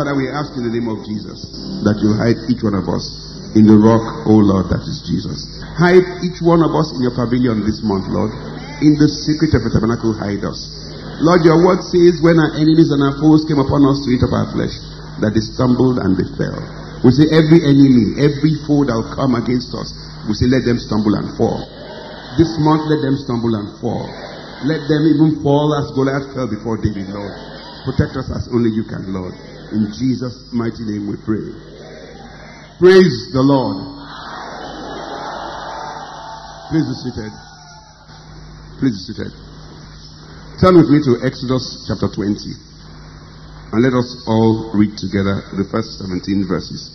Father, we ask in the name of Jesus that you hide each one of us in the rock, O Lord, that is Jesus. Hide each one of us in your pavilion this month, Lord. In the secret of the tabernacle, hide us. Lord, your word says when our enemies and our foes came upon us to eat of our flesh, that they stumbled and they fell. We say every enemy, every foe that will come against us, we say let them stumble and fall. This month, let them stumble and fall. Let them even fall as Goliath fell before David, Lord. Protect us as only you can, Lord. In Jesus' mighty name we pray. Praise the Lord. Please be seated. Please be seated. Turn with me to Exodus chapter 20. And let us all read together the first 17 verses.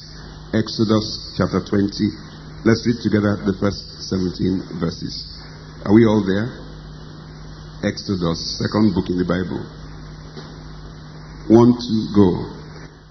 Exodus chapter 20. Let's read together the first 17 verses. Are we all there? Exodus, second book in the Bible. One, two, go.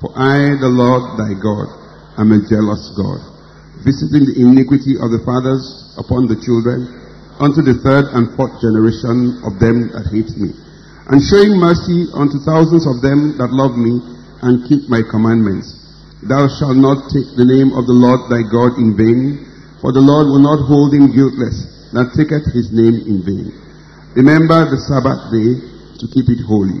For I, the Lord thy God, am a jealous God, visiting the iniquity of the fathers upon the children, unto the third and fourth generation of them that hate me, and showing mercy unto thousands of them that love me and keep my commandments. Thou shalt not take the name of the Lord thy God in vain, for the Lord will not hold him guiltless that taketh his name in vain. Remember the Sabbath day to keep it holy.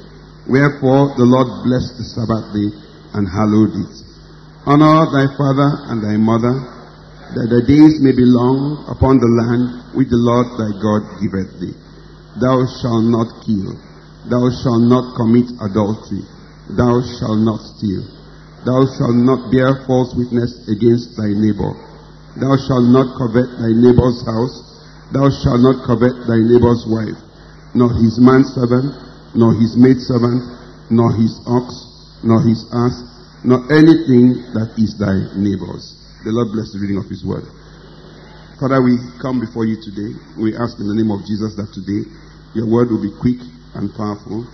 Wherefore the Lord blessed the Sabbath day and hallowed it. Honor thy father and thy mother, that thy days may be long upon the land which the Lord thy God giveth thee. Thou shalt not kill. Thou shalt not commit adultery. Thou shalt not steal. Thou shalt not bear false witness against thy neighbor. Thou shalt not covet thy neighbor's house. Thou shalt not covet thy neighbor's wife, nor his manservant, nor his maidservant, nor his ox, nor his ass, nor anything that is thy neighbor's. The Lord bless the reading of his word. Father, we come before you today. We ask in the name of Jesus that today your word will be quick and powerful.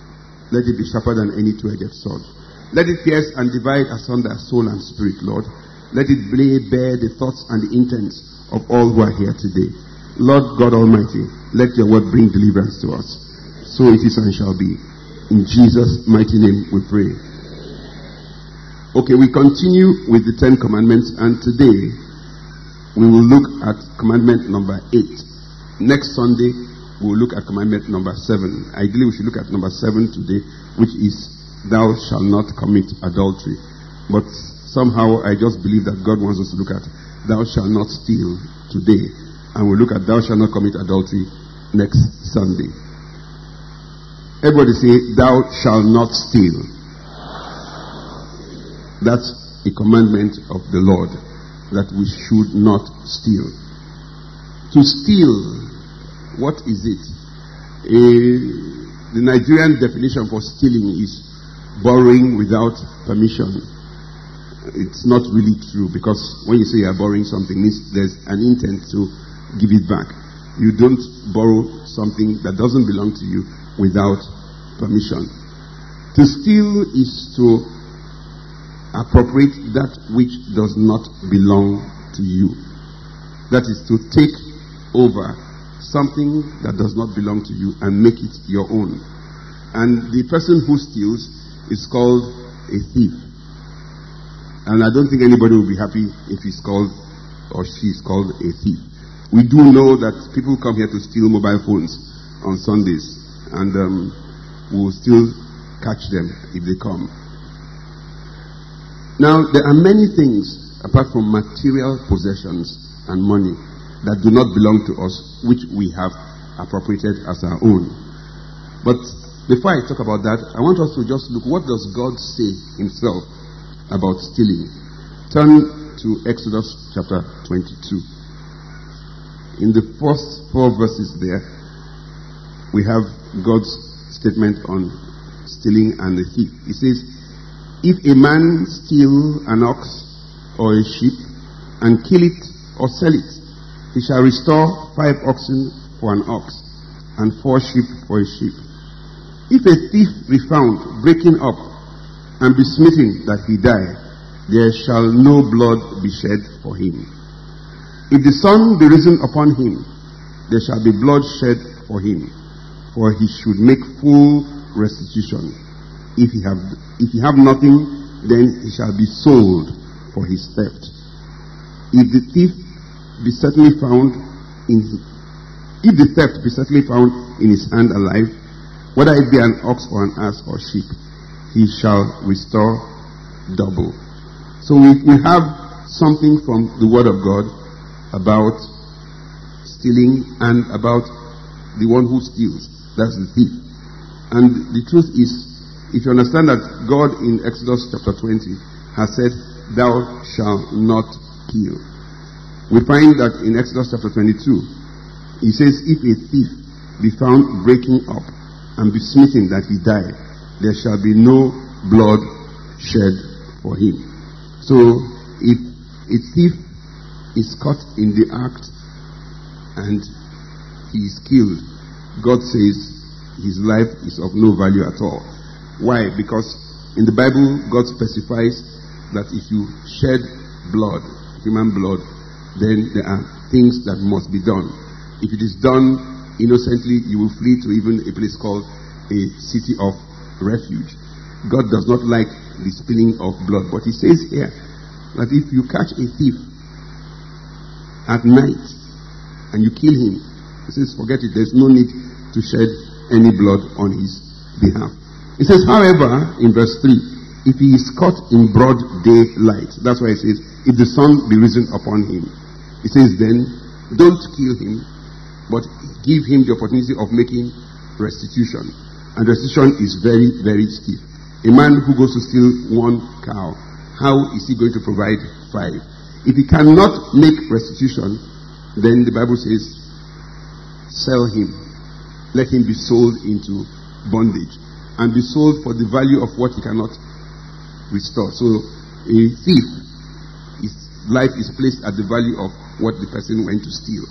Let it be sharper than any two-edged sword. Let it pierce and divide asunder soul and spirit, Lord. Let it lay bare the thoughts and the intents of all who are here today. Lord God Almighty, let your word bring deliverance to us so it is and shall be. In Jesus' mighty name we pray. Okay, we continue with the Ten Commandments, and today we will look at commandment number eight. Next Sunday, we will look at commandment number seven. Ideally, we should look at number seven today, which is, Thou shalt not commit adultery. But somehow I just believe that God wants us to look at, Thou shalt not steal today. And we'll look at, Thou shalt not commit adultery next Sunday. Everybody say, Thou shalt not steal. That's a commandment of the Lord that we should not steal. To steal, what is it? A, the Nigerian definition for stealing is borrowing without permission. It's not really true because when you say you are borrowing something, there's an intent to give it back. You don't borrow something that doesn't belong to you without permission. To steal is to appropriate that which does not belong to you. That is to take over something that does not belong to you and make it your own. And the person who steals is called a thief. And I don't think anybody will be happy if he's called or she's called a thief. We do know that people come here to steal mobile phones on Sundays. And um, we will still catch them if they come. Now, there are many things apart from material possessions and money that do not belong to us, which we have appropriated as our own. But before I talk about that, I want us to just look what does God say himself about stealing. Turn to Exodus chapter 22. In the first four verses there, we have God's statement on stealing and the thief. He says, If a man steal an ox or a sheep and kill it or sell it, he shall restore five oxen for an ox and four sheep for a sheep. If a thief be found breaking up and be smitten that he die, there shall no blood be shed for him. If the sun be risen upon him, there shall be blood shed for him, for he should make full restitution. If he have, if he have nothing, then he shall be sold for his theft. If the thief be certainly found in, if the theft be certainly found in his hand alive, whether it be an ox or an ass or sheep, he shall restore double. So we, we have something from the Word of God about stealing and about the one who steals. That's the thief. And the truth is, if you understand that God in Exodus chapter 20 has said, Thou shalt not kill. We find that in Exodus chapter 22, he says, If a thief be found breaking up and be smitten that he die, there shall be no blood shed for him. So, if a thief is caught in the act and he is killed, God says his life is of no value at all. Why? Because in the Bible, God specifies that if you shed blood, human blood, then there are things that must be done. If it is done innocently, you will flee to even a place called a city of refuge. God does not like the spilling of blood. But he says here that if you catch a thief at night and you kill him, he says, forget it, there's no need to shed any blood on his behalf. He says, however, in verse 3, if he is caught in broad daylight, that's why he says, if the sun be risen upon him, he says, then don't kill him, but give him the opportunity of making restitution. And restitution is very, very steep. A man who goes to steal one cow, how is he going to provide five? If he cannot make restitution, then the Bible says, sell him. Let him be sold into bondage and be sold for the value of what he cannot restore. So a thief, his life is placed at the value of what the person went to steal.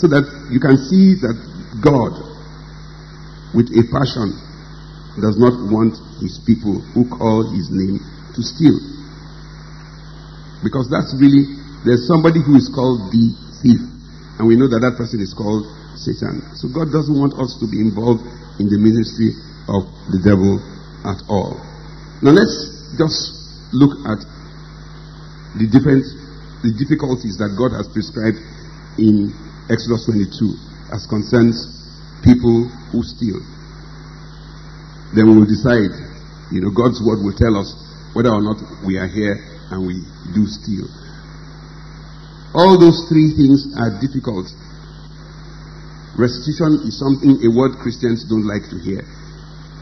So that you can see that God, with a passion, does not want his people who call his name to steal. Because that's really, there's somebody who is called the thief. And we know that that person is called Satan. So God doesn't want us to be involved in the ministry of the devil at all. Now let's just look at the different the difficulties that God has prescribed in Exodus 22 as concerns people who steal. Then we will decide, you know, God's word will tell us whether or not we are here and we do steal. All those three things are difficult. Restitution is something a word Christians don't like to hear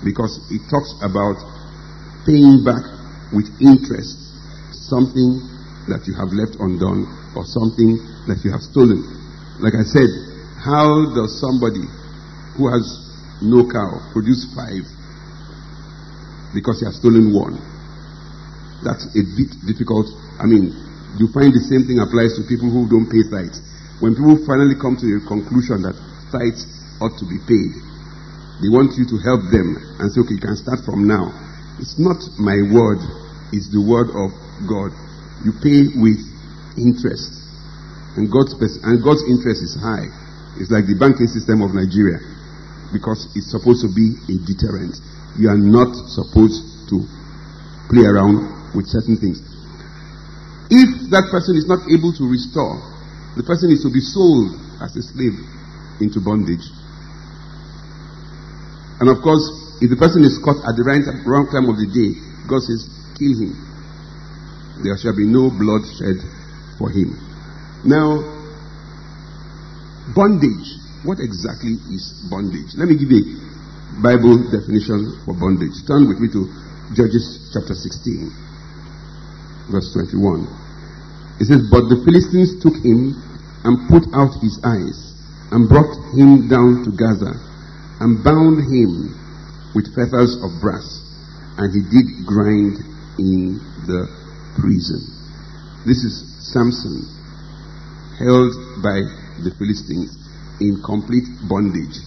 because it talks about paying back with interest something that you have left undone or something that you have stolen. Like I said, how does somebody who has no cow produce five because he has stolen one? That's a bit difficult. I mean, you find the same thing applies to people who don't pay tithes. When people finally come to the conclusion that tithes ought to be paid, they want you to help them and say, okay, you can start from now. It's not my word, it's the word of God you pay with interest. And God's, and God's interest is high. It's like the banking system of Nigeria because it's supposed to be a deterrent. You are not supposed to play around with certain things. If that person is not able to restore, the person is to be sold as a slave into bondage. And of course, if the person is caught at the right, wrong time of the day, God says, kill him. there shall be no blood shed for him. Now, bondage. What exactly is bondage? Let me give you a Bible definition for bondage. Turn with me to Judges chapter 16, verse 21. It says, But the Philistines took him and put out his eyes and brought him down to Gaza and bound him with fetters of brass, and he did grind in the prison. This is Samson, held by the Philistines in complete bondage,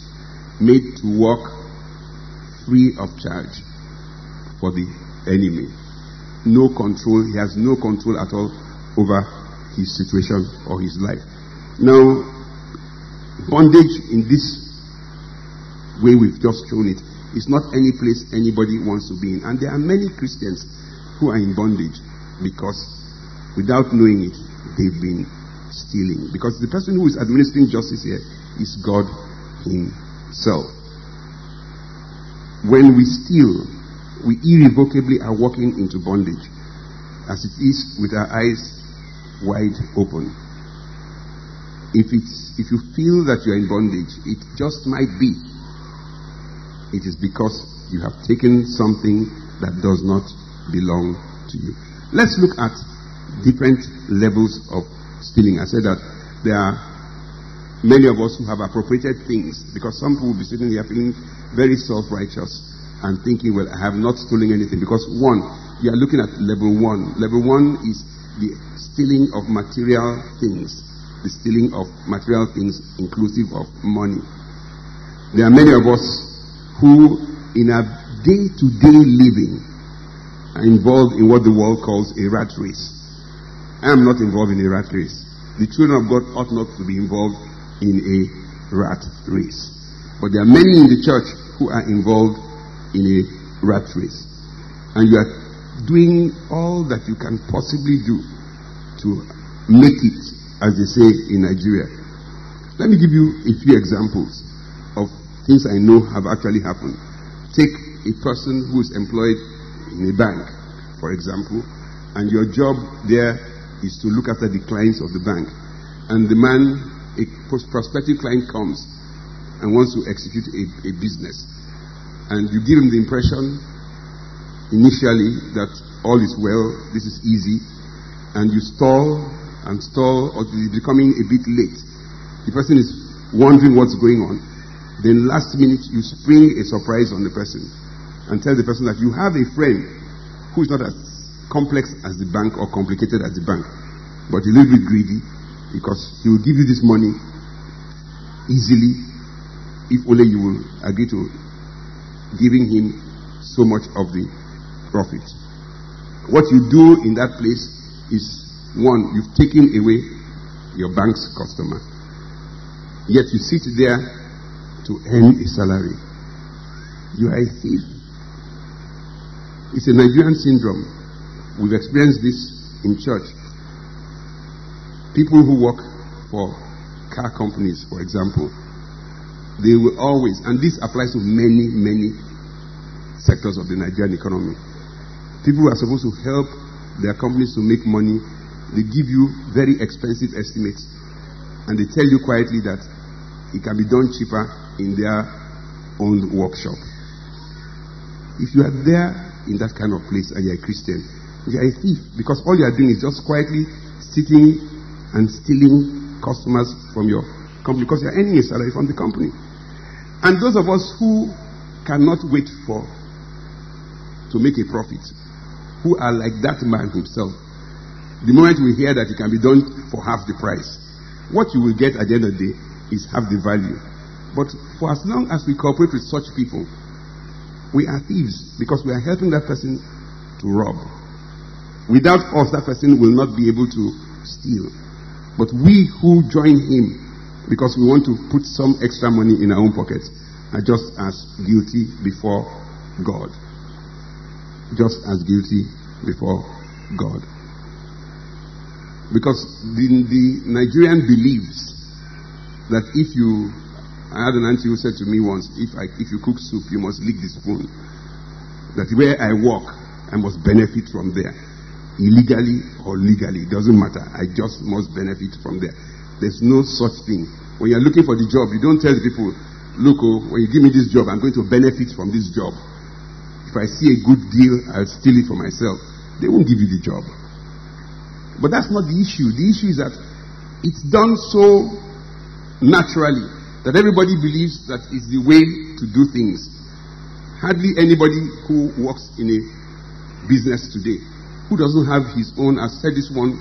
made to walk free of charge for the enemy. No control, he has no control at all over his situation or his life. Now, bondage in this way we've just shown it is not any place anybody wants to be in. And there are many Christians who are in bondage because without knowing it, they've been stealing. Because the person who is administering justice here is God Himself. When we steal, we irrevocably are walking into bondage, as it is with our eyes wide open. If, it's, if you feel that you're in bondage, it just might be. It is because you have taken something that does not belong to you. Let's look at different levels of stealing. I said that there are many of us who have appropriated things because some people will be sitting here feeling very self righteous and thinking, well, I have not stolen anything. Because one, you are looking at level one. Level one is the stealing of material things, the stealing of material things, inclusive of money. There are many of us who, in our day to day living, are involved in what the world calls a rat race. I am not involved in a rat race. The children of God ought not to be involved in a rat race. But there are many in the church who are involved in a rat race. And you are doing all that you can possibly do to make it, as they say in Nigeria. Let me give you a few examples of things I know have actually happened. Take a person who is employed in a bank, for example, and your job there is to look after the clients of the bank. And the man, a prospective client comes and wants to execute a, a business and you give him the impression initially that all is well, this is easy, and you stall and stall or you're becoming a bit late. The person is wondering what's going on. Then last minute you spring a surprise on the person and tell the person that you have a friend who is not as complex as the bank or complicated as the bank, but a little bit greedy because he will give you this money easily if only you will agree to giving him so much of the profit. What you do in that place is one, you've taken away your bank's customer. Yet you sit there to earn a salary. You are a thief. It's a Nigerian syndrome. We've experienced this in church. People who work for car companies, for example, they will always, and this applies to many, many sectors of the Nigerian economy. People who are supposed to help their companies to make money, they give you very expensive estimates and they tell you quietly that it can be done cheaper in their own workshop. If you are there in that kind of place and you're a Christian, you are a thief because all you are doing is just quietly sitting and stealing customers from your company because you're earning a salary from the company. And those of us who cannot wait for to make a profit, who are like that man himself. The moment we hear that it can be done for half the price, what you will get at the end of the day is half the value. But for as long as we cooperate with such people, we are thieves because we are helping that person to rob. Without us, that person will not be able to steal. But we who join him because we want to put some extra money in our own pockets are just as guilty before God just as guilty before God. Because the, the Nigerian believes that if you, I had an auntie who said to me once, if, I, if you cook soup, you must lick the spoon. That where I walk, I must benefit from there. illegally or legally. It doesn't matter. I just must benefit from there. There's no such thing. When you're looking for the job, you don't tell people, look, oh, when you give me this job, I'm going to benefit from this job. If I see a good deal, I'll steal it for myself. They won't give you the job. But that's not the issue. The issue is that it's done so naturally that everybody believes that is the way to do things. Hardly anybody who works in a business today who doesn't have his own, I said this one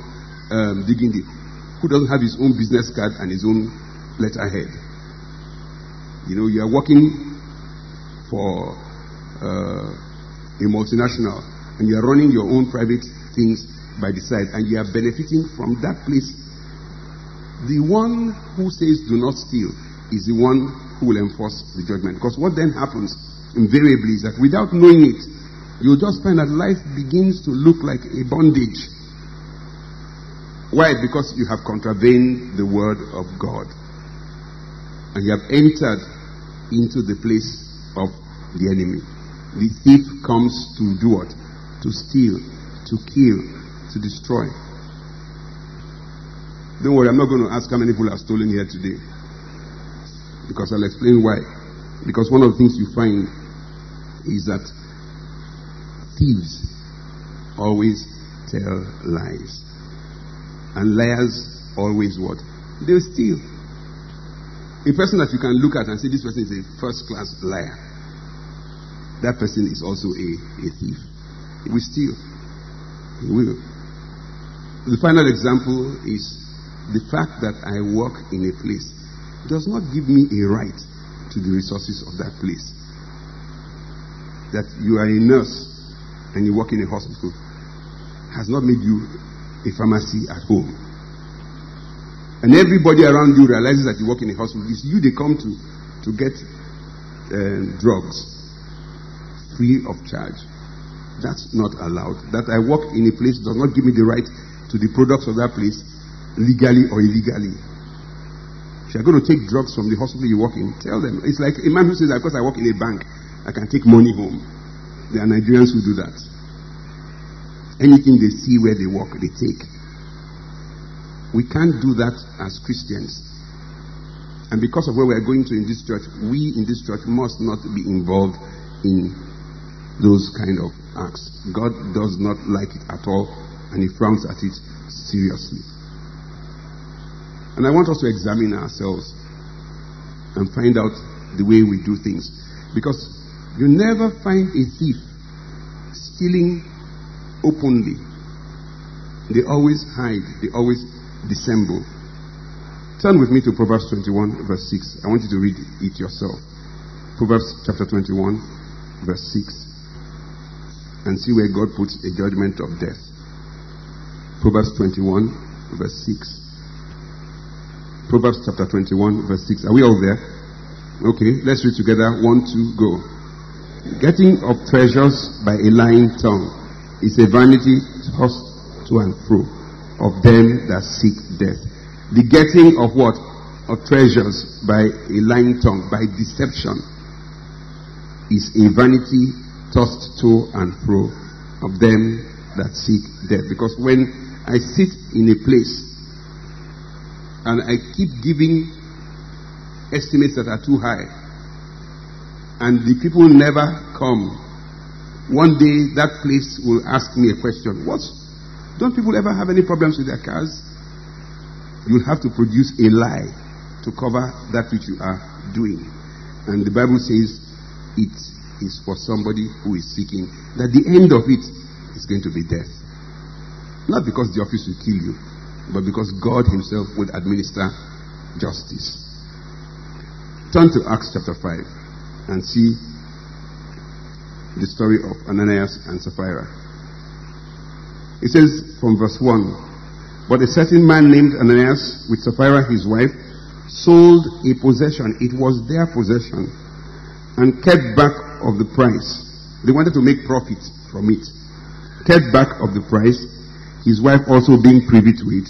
um, who doesn't have his own business card and his own letterhead. You know, you are working for uh, a multinational and you are running your own private things by the side and you are benefiting from that place. The one who says do not steal is the one who will enforce the judgment. Because what then happens invariably is that without knowing it, you'll just find that life begins to look like a bondage. Why? Because you have contravened the word of God. And you have entered into the place of the enemy. The thief comes to do what? To steal, to kill, to destroy. Don't worry, I'm not going to ask how many people are stolen here today. Because I'll explain why. Because one of the things you find is that thieves always tell lies. And liars always what? They steal. A person that you can look at and say this person is a first class liar, that person is also a, a thief. Will steal. He will. The final example is the fact that I work in a place does not give me a right to the resources of that place. That you are a nurse and you work in a hospital has not made you a pharmacy at home. And everybody around you realizes that you work in a hospital. It's you they come to to get uh, drugs free of charge. That's not allowed. That I work in a place does not give me the right to the products of that place legally or illegally. If you're going to take drugs from the hospital you work in, tell them. It's like a man who says, because I work in a bank, I can take money home. There are Nigerians who do that. Anything they see where they work, they take. We can't do that as Christians. And because of where we are going to in this church, we in this church must not be involved in those kind of acts. God does not like it at all, and He frowns at it seriously. And I want us to examine ourselves and find out the way we do things. Because you never find a thief stealing openly. They always hide, they always dissemble. Turn with me to Proverbs 21, verse 6. I want you to read it yourself. Proverbs chapter 21, verse 6. And see where God puts a judgment of death. Proverbs 21, verse 6. Proverbs chapter 21, verse 6. Are we all there? Okay, let's read together. One, two, go. Getting of treasures by a lying tongue is a vanity tossed to and fro of them that seek death. The getting of what? Of treasures by a lying tongue, by deception, is a vanity tossed to and fro of them that seek death. Because when I sit in a place and I keep giving estimates that are too high, and the people never come. One day that place will ask me a question. What? Don't people ever have any problems with their cars? You'll have to produce a lie to cover that which you are doing. And the Bible says it is for somebody who is seeking that the end of it is going to be death. Not because the office will kill you, but because God Himself would administer justice. Turn to Acts chapter 5 and see the story of Ananias and Sapphira. It says from verse 1 But a certain man named Ananias, with Sapphira his wife, sold a possession. It was their possession. And kept back of the price. They wanted to make profit from it. Kept back of the price, his wife also being privy to it,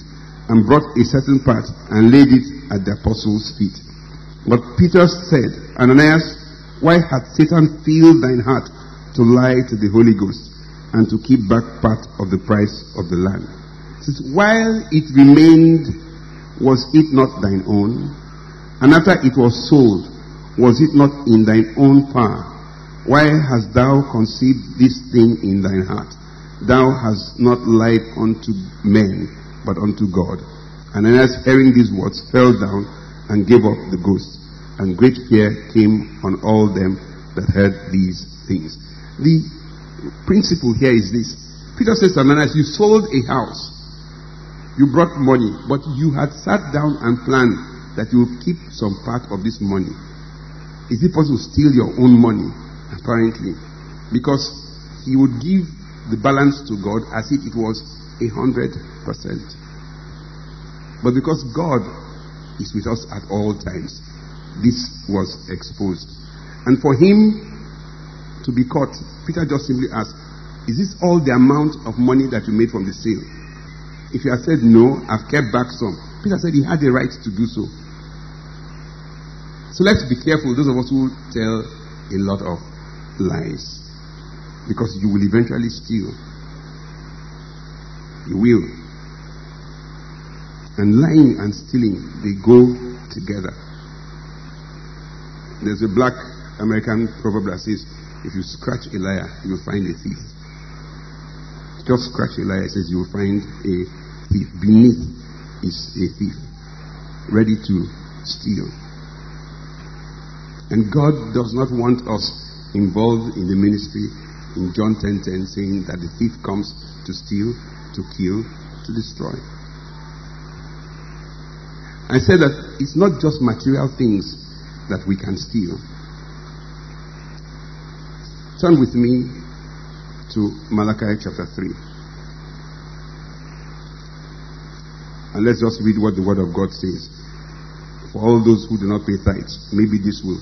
and brought a certain part and laid it at the apostles' feet. But Peter said, Ananias, why hath Satan filled thine heart to lie to the Holy Ghost and to keep back part of the price of the land. Says, While it remained, was it not thine own? And after it was sold, was it not in thine own power? Why hast thou conceived this thing in thine heart? Thou hast not lied unto men, but unto God. And Ananias, hearing these words, fell down and gave up the ghost. And great fear came on all them that heard these things. The principle here is this. Peter says to Ananias, you sold a house. You brought money, but you had sat down and planned that you will keep some part of this money. Is it possible to steal your own money? Apparently. Because he would give the balance to God as if it was a hundred percent. But because God is with us at all times, this was exposed. And for him to be caught, Peter just simply asked, Is this all the amount of money that you made from the sale? If he had said no, I've kept back some. Peter said he had the right to do so. So let's be careful, those of us who tell a lot of lies. Because you will eventually steal. You will. And lying and stealing, they go together. There's a black American proverb that says, if you scratch a liar, you'll find a thief. Just scratch a liar, it says you'll find a thief. Beneath is a thief, ready to steal. And God does not want us involved in the ministry in John 10:10 10, 10, saying that the thief comes to steal, to kill, to destroy. I said that it's not just material things that we can steal. Turn with me to Malachi chapter 3. And let's just read what the Word of God says. For all those who do not pay tithes, maybe this will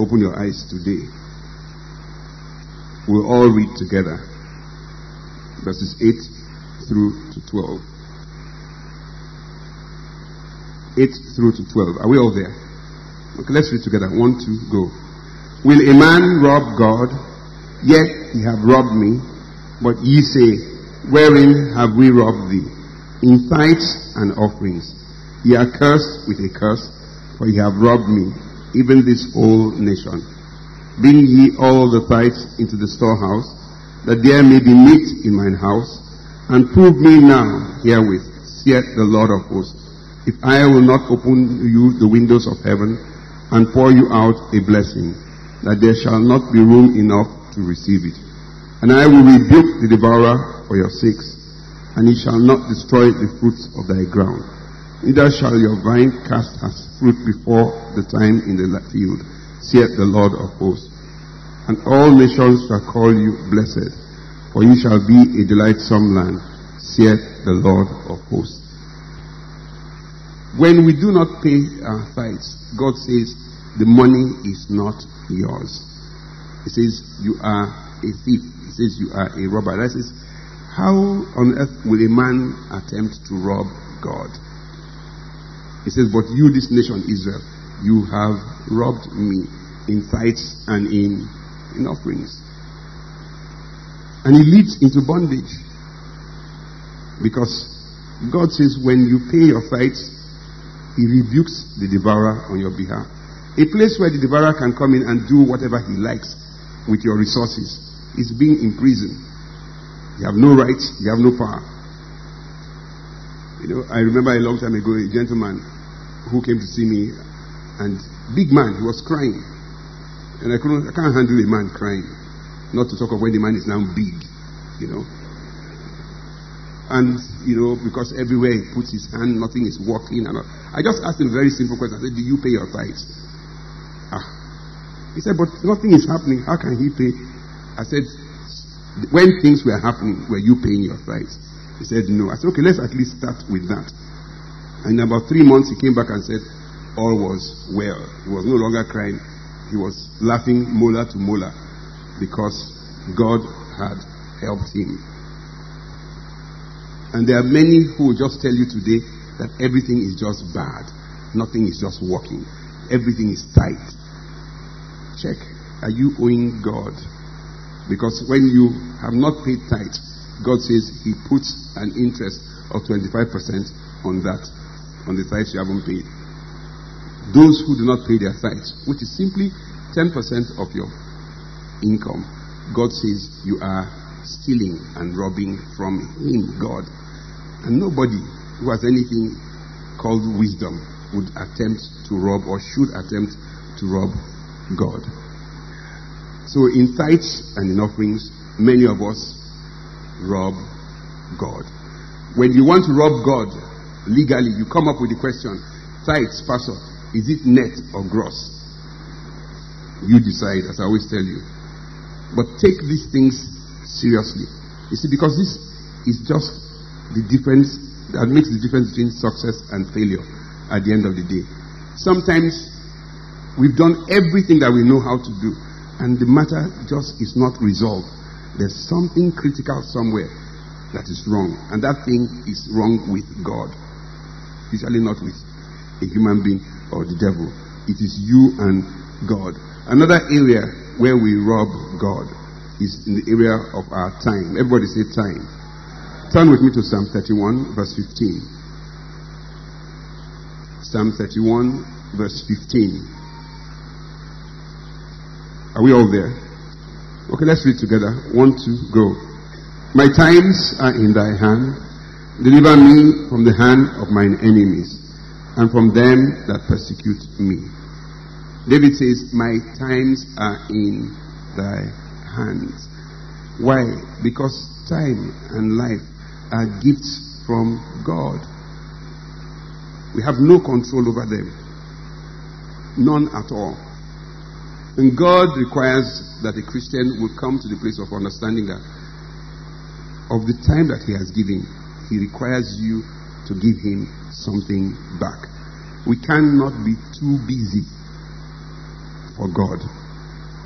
open your eyes today. We'll all read together verses 8 through to 12. 8 through to 12. Are we all there? Okay, let's read together. One, two, go. Will a man rob God? Yet he have robbed me. But ye say, Wherein have we robbed thee? In tithes and offerings. Ye are cursed with a curse, for ye have robbed me, even this whole nation. Bring ye all the tithes into the storehouse, that there may be meat in mine house, and prove me now herewith, saith the Lord of hosts if I will not open you the windows of heaven and pour you out a blessing, that there shall not be room enough to receive it. And I will rebuke the devourer for your sakes, and he shall not destroy the fruits of thy ground. Neither shall your vine cast her fruit before the time in the field, saith the Lord of hosts. And all nations shall call you blessed, for you shall be a delightsome land, saith the Lord of hosts. When we do not pay our tithes, God says the money is not yours. He says you are a thief. He says you are a robber. That says, how on earth will a man attempt to rob God? He says, but you, this nation Israel, you have robbed me in tithes and in, in offerings. And he leads into bondage. Because God says, when you pay your tithes, he rebukes the devourer on your behalf. A place where the devourer can come in and do whatever he likes with your resources is being imprisoned. You have no rights, you have no power. You know, I remember a long time ago a gentleman who came to see me and big man, he was crying. And I couldn't I can't handle a man crying. Not to talk of when the man is now big, you know. And, you know, because everywhere he puts his hand, nothing is working. And I just asked him a very simple question. I said, Do you pay your tithes? Ah. He said, But nothing is happening. How can he pay? I said, When things were happening, were you paying your tithes? He said, No. I said, Okay, let's at least start with that. And in about three months, he came back and said, All was well. He was no longer crying. He was laughing molar to molar because God had helped him. And there are many who will just tell you today that everything is just bad. Nothing is just working. Everything is tight. Check. Are you owing God? Because when you have not paid tithe, God says He puts an interest of 25% on that, on the tithes you haven't paid. Those who do not pay their tithes, which is simply 10% of your income, God says you are stealing and robbing from Him, God. And nobody who has anything called wisdom would attempt to rob or should attempt to rob God. So in tithes and in offerings, many of us rob God. When you want to rob God legally, you come up with the question, tithes, pastor, is it net or gross? You decide, as I always tell you. But take these things seriously. You see, because this is just the difference that makes the difference between success and failure at the end of the day. Sometimes we've done everything that we know how to do and the matter just is not resolved. There's something critical somewhere that is wrong, and that thing is wrong with God. Usually not with a human being or the devil. It is you and God. Another area where we rob God is in the area of our time. Everybody say time. Turn with me to Psalm 31, verse 15. Psalm 31, verse 15. Are we all there? Okay, let's read together. One, two, go. My times are in thy hand. Deliver me from the hand of mine enemies and from them that persecute me. David says, My times are in thy hands. Why? Because time and life are gifts from God. We have no control over them. None at all. And God requires that a Christian will come to the place of understanding that of the time that He has given, He requires you to give Him something back. We cannot be too busy for God.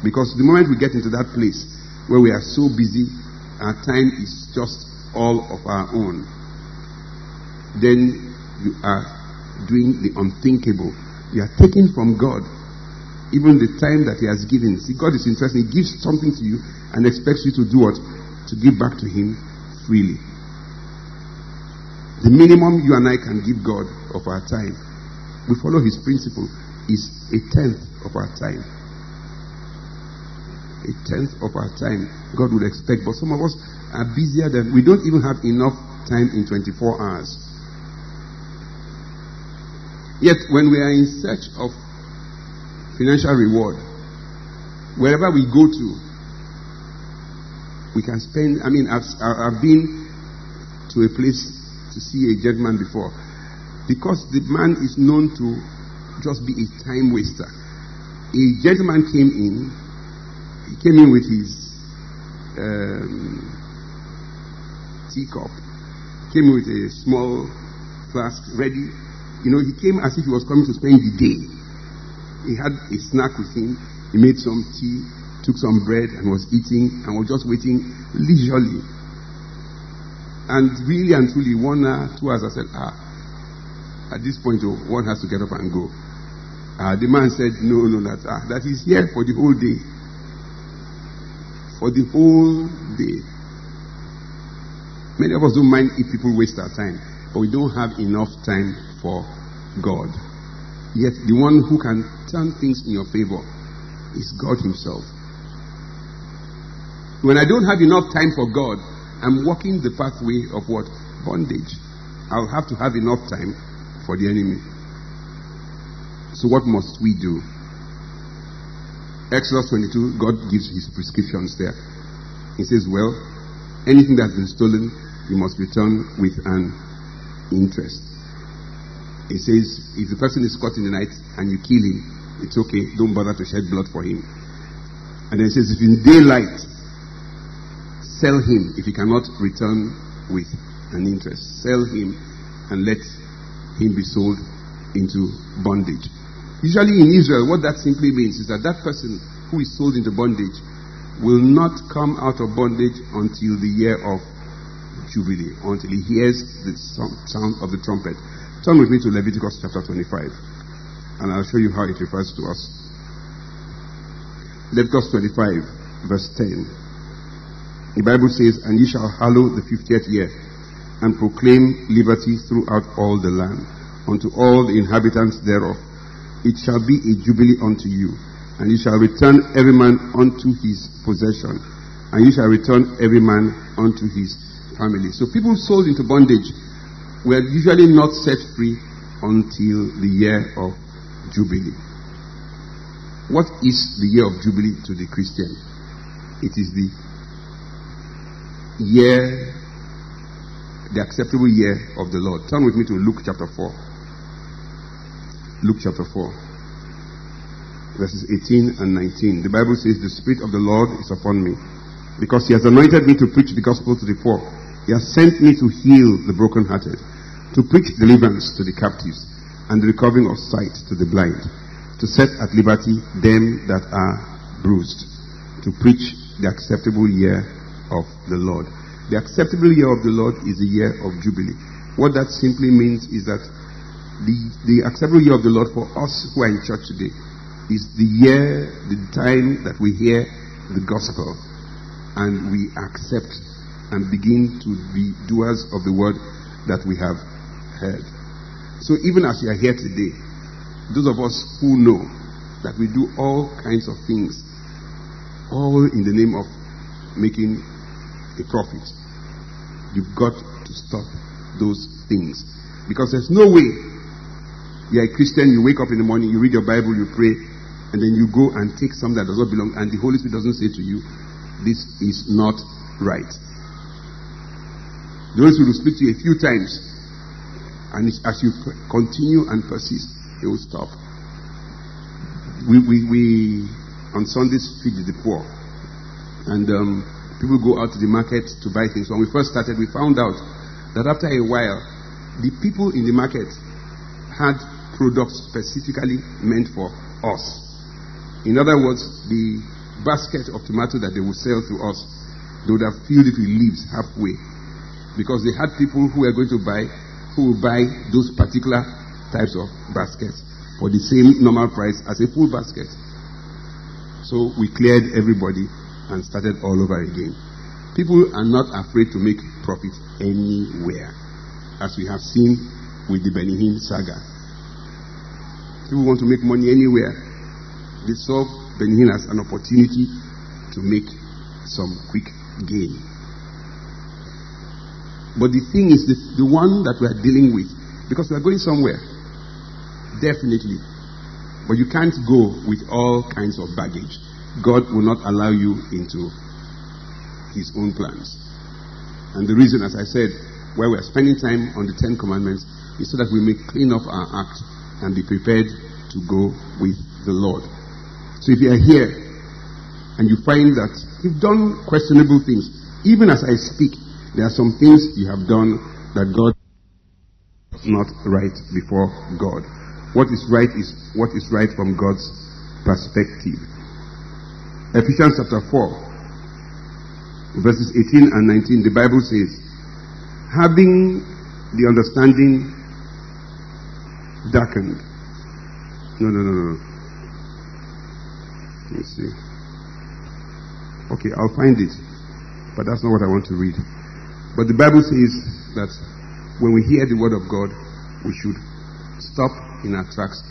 Because the moment we get into that place where we are so busy, our time is just all of our own, then you are doing the unthinkable. You are taking from God even the time that He has given. See, God is interested. He gives something to you and expects you to do what? To give back to Him freely. The minimum you and I can give God of our time, we follow His principle, is a tenth of our time. A tenth of our time God would expect. But some of us are busier than we don't even have enough time in 24 hours. Yet, when we are in search of financial reward. Wherever we go to, we can spend. I mean, I've, I've been to a place to see a gentleman before because the man is known to just be a time waster. A gentleman came in, he came in with his um, teacup, came with a small flask ready. You know, he came as if he was coming to spend the day. He had a snack with him. He made some tea, took some bread, and was eating, and was just waiting leisurely. And really and truly, one hour, two hours, I said, ah, at this point, oh, one has to get up and go. Uh, the man said, no, no, that, ah, that is here for the whole day. For the whole day. Many of us don't mind if people waste our time, but we don't have enough time for God. Yet the one who can turn things in your favor is God Himself. When I don't have enough time for God, I'm walking the pathway of what? Bondage. I'll have to have enough time for the enemy. So, what must we do? Exodus 22, God gives his prescriptions there. He says, Well, anything that's been stolen, you must return with an interest. He says, if the person is caught in the night and you kill him, it's okay. Don't bother to shed blood for him. And then he says, if in daylight, sell him if he cannot return with an interest. Sell him and let him be sold into bondage. Usually in Israel, what that simply means is that that person who is sold into bondage will not come out of bondage until the year of Jubilee, until he hears the sound of the trumpet. Turn with me to Leviticus chapter 25, and I'll show you how it refers to us. Leviticus 25, verse 10. The Bible says, And ye shall hallow the fiftieth year, and proclaim liberty throughout all the land, unto all the inhabitants thereof. It shall be a jubilee unto you, and ye shall return every man unto his possession, and ye shall return every man unto his family. So people sold into bondage were usually not set free until the year of Jubilee. What is the year of Jubilee to the Christian? It is the year, the acceptable year of the Lord. Turn with me to Luke chapter 4. Luke chapter 4, verses 18 and 19. The Bible says, The Spirit of the Lord is upon me, because He has anointed me to preach the gospel to the poor. He has sent me to heal the brokenhearted, to preach deliverance to the captives, and the recovering of sight to the blind, to set at liberty them that are bruised, to preach the acceptable year of the Lord. The acceptable year of the Lord is the year of Jubilee. What that simply means is that the, the acceptable year of the Lord for us who are in church today is the year, the time that we hear the gospel and we accept and begin to be doers of the word that we have heard. So even as you are here today, those of us who know that we do all kinds of things, all in the name of making a profit. You've got to stop those things. Because there's no way you're a Christian, you wake up in the morning, you read your Bible, you pray, and then you go and take something that does not belong, and the Holy Spirit doesn't say to you, This is not right. The Holy Spirit will speak to you a few times, and as you continue and persist, He will stop. We, we, we on Sundays feed the poor, and um, people go out to the market to buy things. When we first started, we found out that after a while, the people in the market had products specifically meant for us. In other words, the basket of tomato that they would sell to us, they would have filled it with leaves halfway. Because they had people who were going to buy, who would buy those particular types of baskets for the same normal price as a full basket. So we cleared everybody and started all over again. People are not afraid to make profit anywhere, as we have seen with the Benny Hinn saga. People want to make money anywhere. They saw Benny Hinn as an opportunity to make some quick gain. But the thing is, the, the one that we are dealing with, because we are going somewhere, definitely. But you can't go with all kinds of baggage. God will not allow you into His own plans. And the reason, as I said, why we are spending time on the Ten Commandments is so that we may clean up our act and be prepared to go with the Lord. So if you are here and you find that you've done questionable things, even as I speak, there are some things you have done that God is not right before God. What is right is what is right from God's perspective. Ephesians chapter 4, verses 18 and 19, the Bible says, having the understanding darkened. No, no, no, no. Let me see. Okay, I'll find it. But that's not what I want to read. But the Bible says that when we hear the word of God, we should stop in our tracks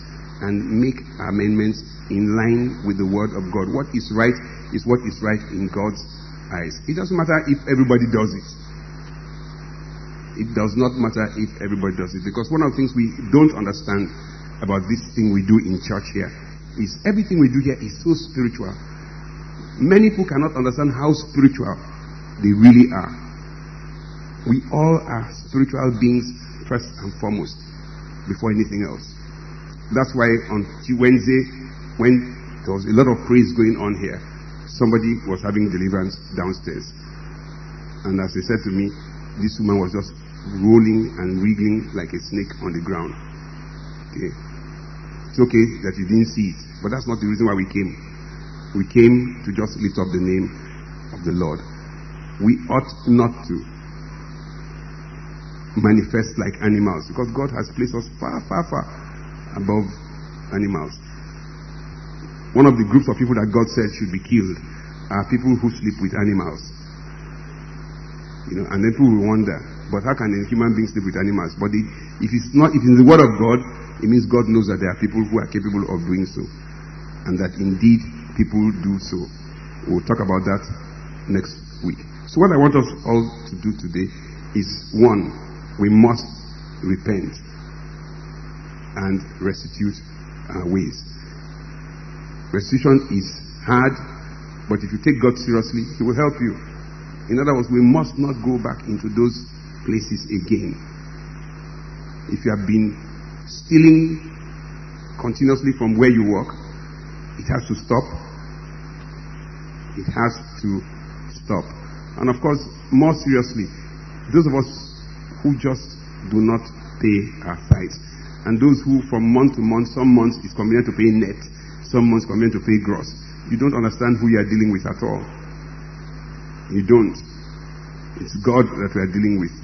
and make amendments in line with the word of God. What is right is what is right in God's eyes. It doesn't matter if everybody does it. It does not matter if everybody does it. Because one of the things we don't understand about this thing we do in church here is everything we do here is so spiritual. Many people cannot understand how spiritual they really are. We all are spiritual beings first and foremost before anything else. That's why on Wednesday when there was a lot of praise going on here, somebody was having deliverance downstairs. And as they said to me, this woman was just rolling and wriggling like a snake on the ground. Okay. It's okay that you didn't see it, but that's not the reason why we came. We came to just lift up the name of the Lord. We ought not to manifest like animals because God has placed us far, far, far above animals. One of the groups of people that God said should be killed are people who sleep with animals. You know, and then people will wonder, but how can a human being sleep with animals? But if it's not, if it's the word of God, it means God knows that there are people who are capable of doing so. And that indeed people do so. We'll talk about that next week. So what I want us all to do today is one, we must repent and restitute our ways. Restitution is hard, but if you take God seriously, He will help you. In other words, we must not go back into those places again. If you have been stealing continuously from where you work, it has to stop. It has to stop. And of course, more seriously, those of us who just do not pay our tithes, and those who from month to month, some months is convenient to pay net, some months convenient to pay gross. You don't understand who you are dealing with at all. You don't. It's God that we are dealing with.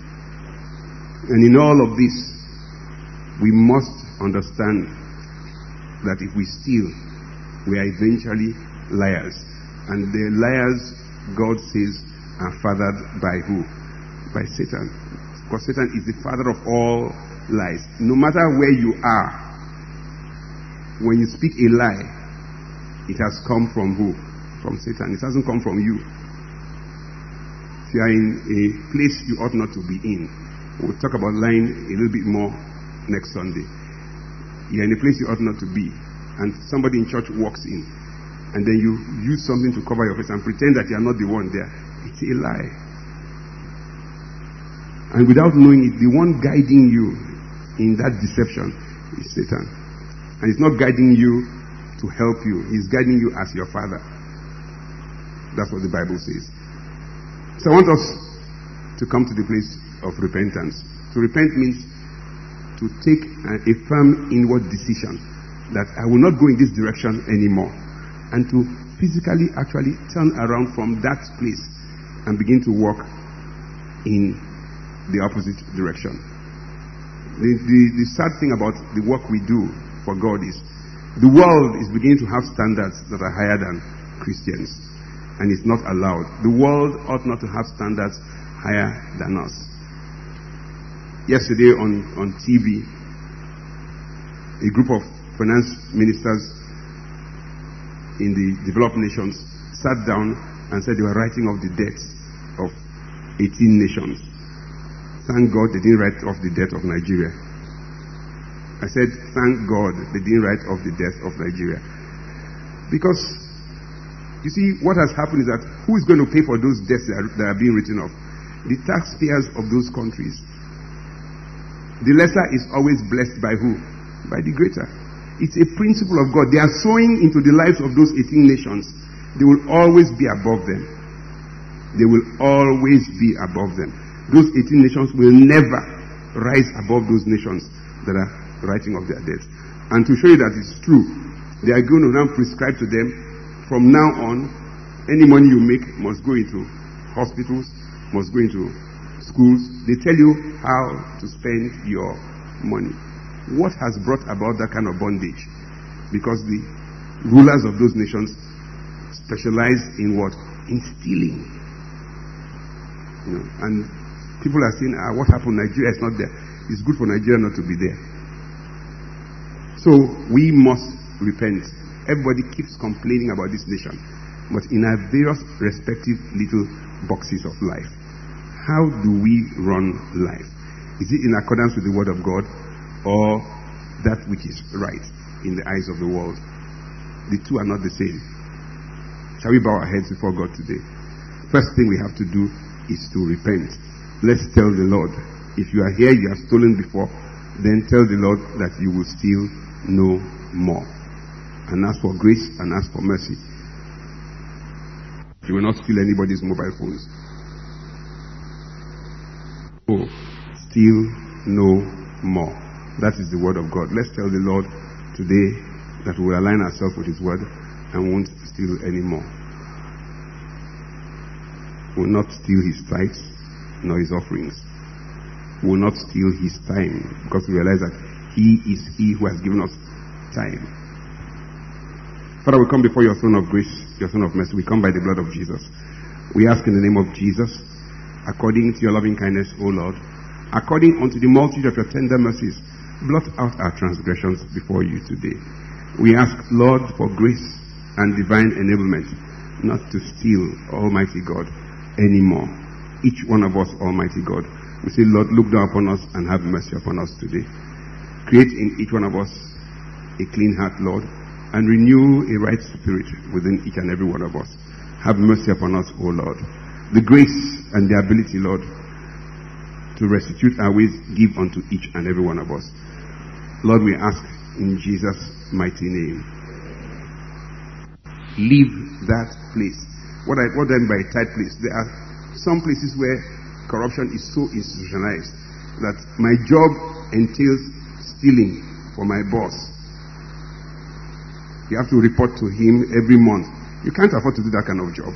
And in all of this, we must understand that if we steal, we are eventually liars. And the liars, God says, are fathered by who? By Satan. Because Satan is the father of all lies. No matter where you are, when you speak a lie, it has come from who? From Satan. It hasn't come from you you are in a place you ought not to be in. We'll talk about lying a little bit more next Sunday. You're in a place you ought not to be, and somebody in church walks in, and then you use something to cover your face and pretend that you are not the one there. It's a lie. And without knowing it, the one guiding you in that deception is Satan. And he's not guiding you to help you, he's guiding you as your father. That's what the Bible says. So I want us to come to the place of repentance. To repent means to take a, a firm inward decision that I will not go in this direction anymore. And to physically actually turn around from that place and begin to walk in the opposite direction. The, the, the sad thing about the work we do for God is the world is beginning to have standards that are higher than Christians and it's not allowed. The world ought not to have standards higher than us. Yesterday on, on TV, a group of finance ministers in the developed nations sat down and said they were writing off the debts of 18 nations. Thank God they didn't write off the debt of Nigeria. I said, thank God they didn't write off the debt of Nigeria. Because you see, what has happened is that who is going to pay for those debts that are, that are being written off? The taxpayers of those countries. The lesser is always blessed by who? By the greater. It's a principle of God. They are sowing into the lives of those 18 nations. They will always be above them. They will always be above them. Those 18 nations will never rise above those nations that are writing off their debts. And to show you that it's true, they are going to now prescribe to them from now on, any money you make must go into hospitals, must go into schools. They tell you how to spend your money. What has brought about that kind of bondage? Because the rulers of those nations specialize in what? In stealing. You know, and people are saying, ah, what happened? Nigeria is not there. It's good for Nigeria not to be there. So we must repent Everybody keeps complaining about this nation, but in our various respective little boxes of life, how do we run life? Is it in accordance with the Word of God or that which is right in the eyes of the world? The two are not the same. Shall we bow our heads before God today? First thing we have to do is to repent. Let's tell the Lord. If you are here, you have stolen before, then tell the Lord that you will steal no more and ask for grace and ask for mercy. You will not steal anybody's mobile phones. Oh, steal no more. That is the word of God. Let's tell the Lord today that we will align ourselves with His word and won't steal anymore. We will not steal His tithes nor His offerings. Will not steal His time because we realize that He is He who has given us time. Father, we come before your throne of grace, your throne of mercy. We come by the blood of Jesus. We ask in the name of Jesus according to your loving kindness, O Lord, according unto the multitude of your tender mercies, blot out our transgressions before you today. We ask, Lord, for grace and divine enablement not to steal, Almighty God, anymore. Each one of us, Almighty God. We say, Lord, look down upon us and have mercy upon us today. Create in each one of us a clean heart, Lord, and renew a right spirit within each and every one of us. Have mercy upon us, O Lord. The grace and the ability, Lord, to restitute our ways, give unto each and every one of us. Lord, we ask in Jesus' mighty name. Leave that place. What I what I mean by tight place? There are some places where corruption is so institutionalized that my job entails stealing for my boss. You have to report to him every month. You can't afford to do that kind of job.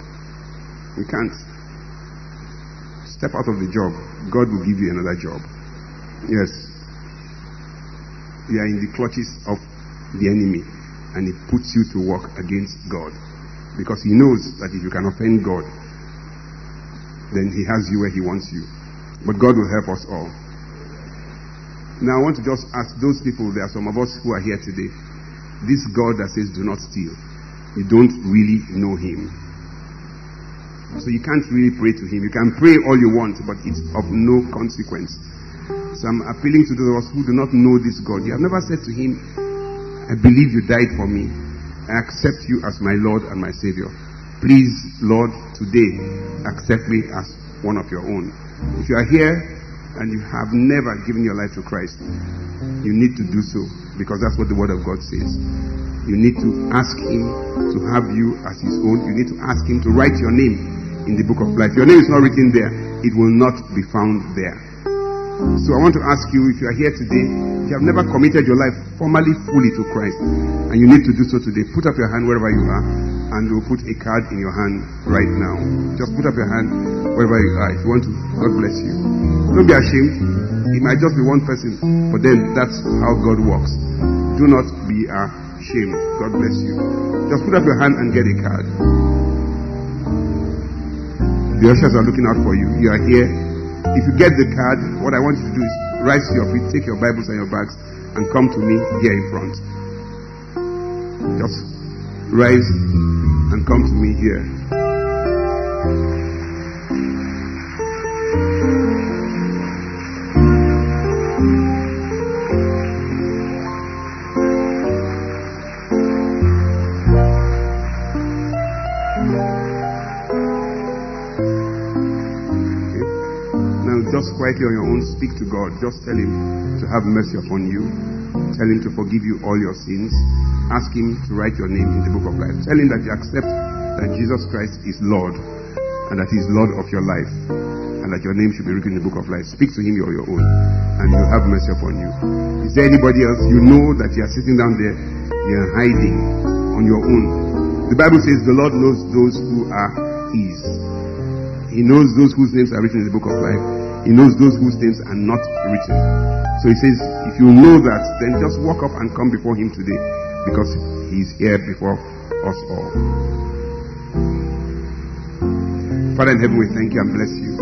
You can't. Step out of the job. God will give you another job. Yes. You are in the clutches of the enemy and he puts you to work against God. Because he knows that if you can offend God, then he has you where he wants you. But God will help us all. Now I want to just ask those people, there are some of us who are here today. This God that says do not steal, you don't really know him. So you can't really pray to him. You can pray all you want, but it's of no consequence. So I'm appealing to those of us who do not know this God. You have never said to him, I believe you died for me. I accept you as my Lord and my Savior. Please, Lord, today accept me as one of your own. If you are here and you have never given your life to Christ, you need to do so because that's what the Word of God says. You need to ask Him to have you as His own. You need to ask Him to write your name in the book of life. Your name is not written there, it will not be found there. So I want to ask you if you are here today, if you have never committed your life formally, fully to Christ, and you need to do so today, put up your hand wherever you are, and we'll put a card in your hand right now. Just put up your hand wherever you are if you want to. God bless you. Don't be ashamed. It might just be one person, but then that's how God works. Do not be ashamed. God bless you. Just put up your hand and get a card. The ushers are looking out for you. You are here if you get the card, what I want you to do is rise to your feet, take your Bibles and your bags, and come to me here in front. Just rise and come to me here. Just quietly on your own, speak to God. Just tell Him to have mercy upon you. Tell Him to forgive you all your sins. Ask Him to write your name in the book of life. Tell Him that you accept that Jesus Christ is Lord and that He is Lord of your life and that your name should be written in the book of life. Speak to Him or your own and He'll have mercy upon you. Is there anybody else you know that you are sitting down there, you're hiding on your own? The Bible says the Lord knows those who are His. He knows those whose names are written in the book of life. He knows those whose names are not written. So he says, if you know that, then just walk up and come before him today because he's here before us all. Father in heaven, we thank you and bless you.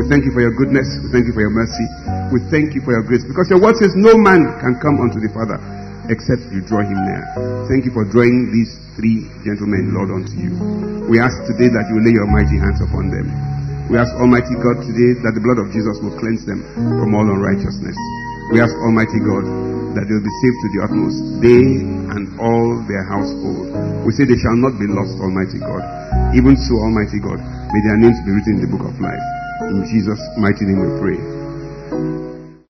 We thank you for your goodness. We thank you for your mercy. We thank you for your grace because your word says no man can come unto the Father except you draw him near. Thank you for drawing these three gentlemen, Lord, unto you. We ask today that you lay your mighty hands upon them. We ask Almighty God today that the blood of Jesus will cleanse them from all unrighteousness. We ask Almighty God that they will be saved to the utmost, they and all their household. We say they shall not be lost, Almighty God. Even so, Almighty God, may their names be written in the book of life. In Jesus' mighty name we pray.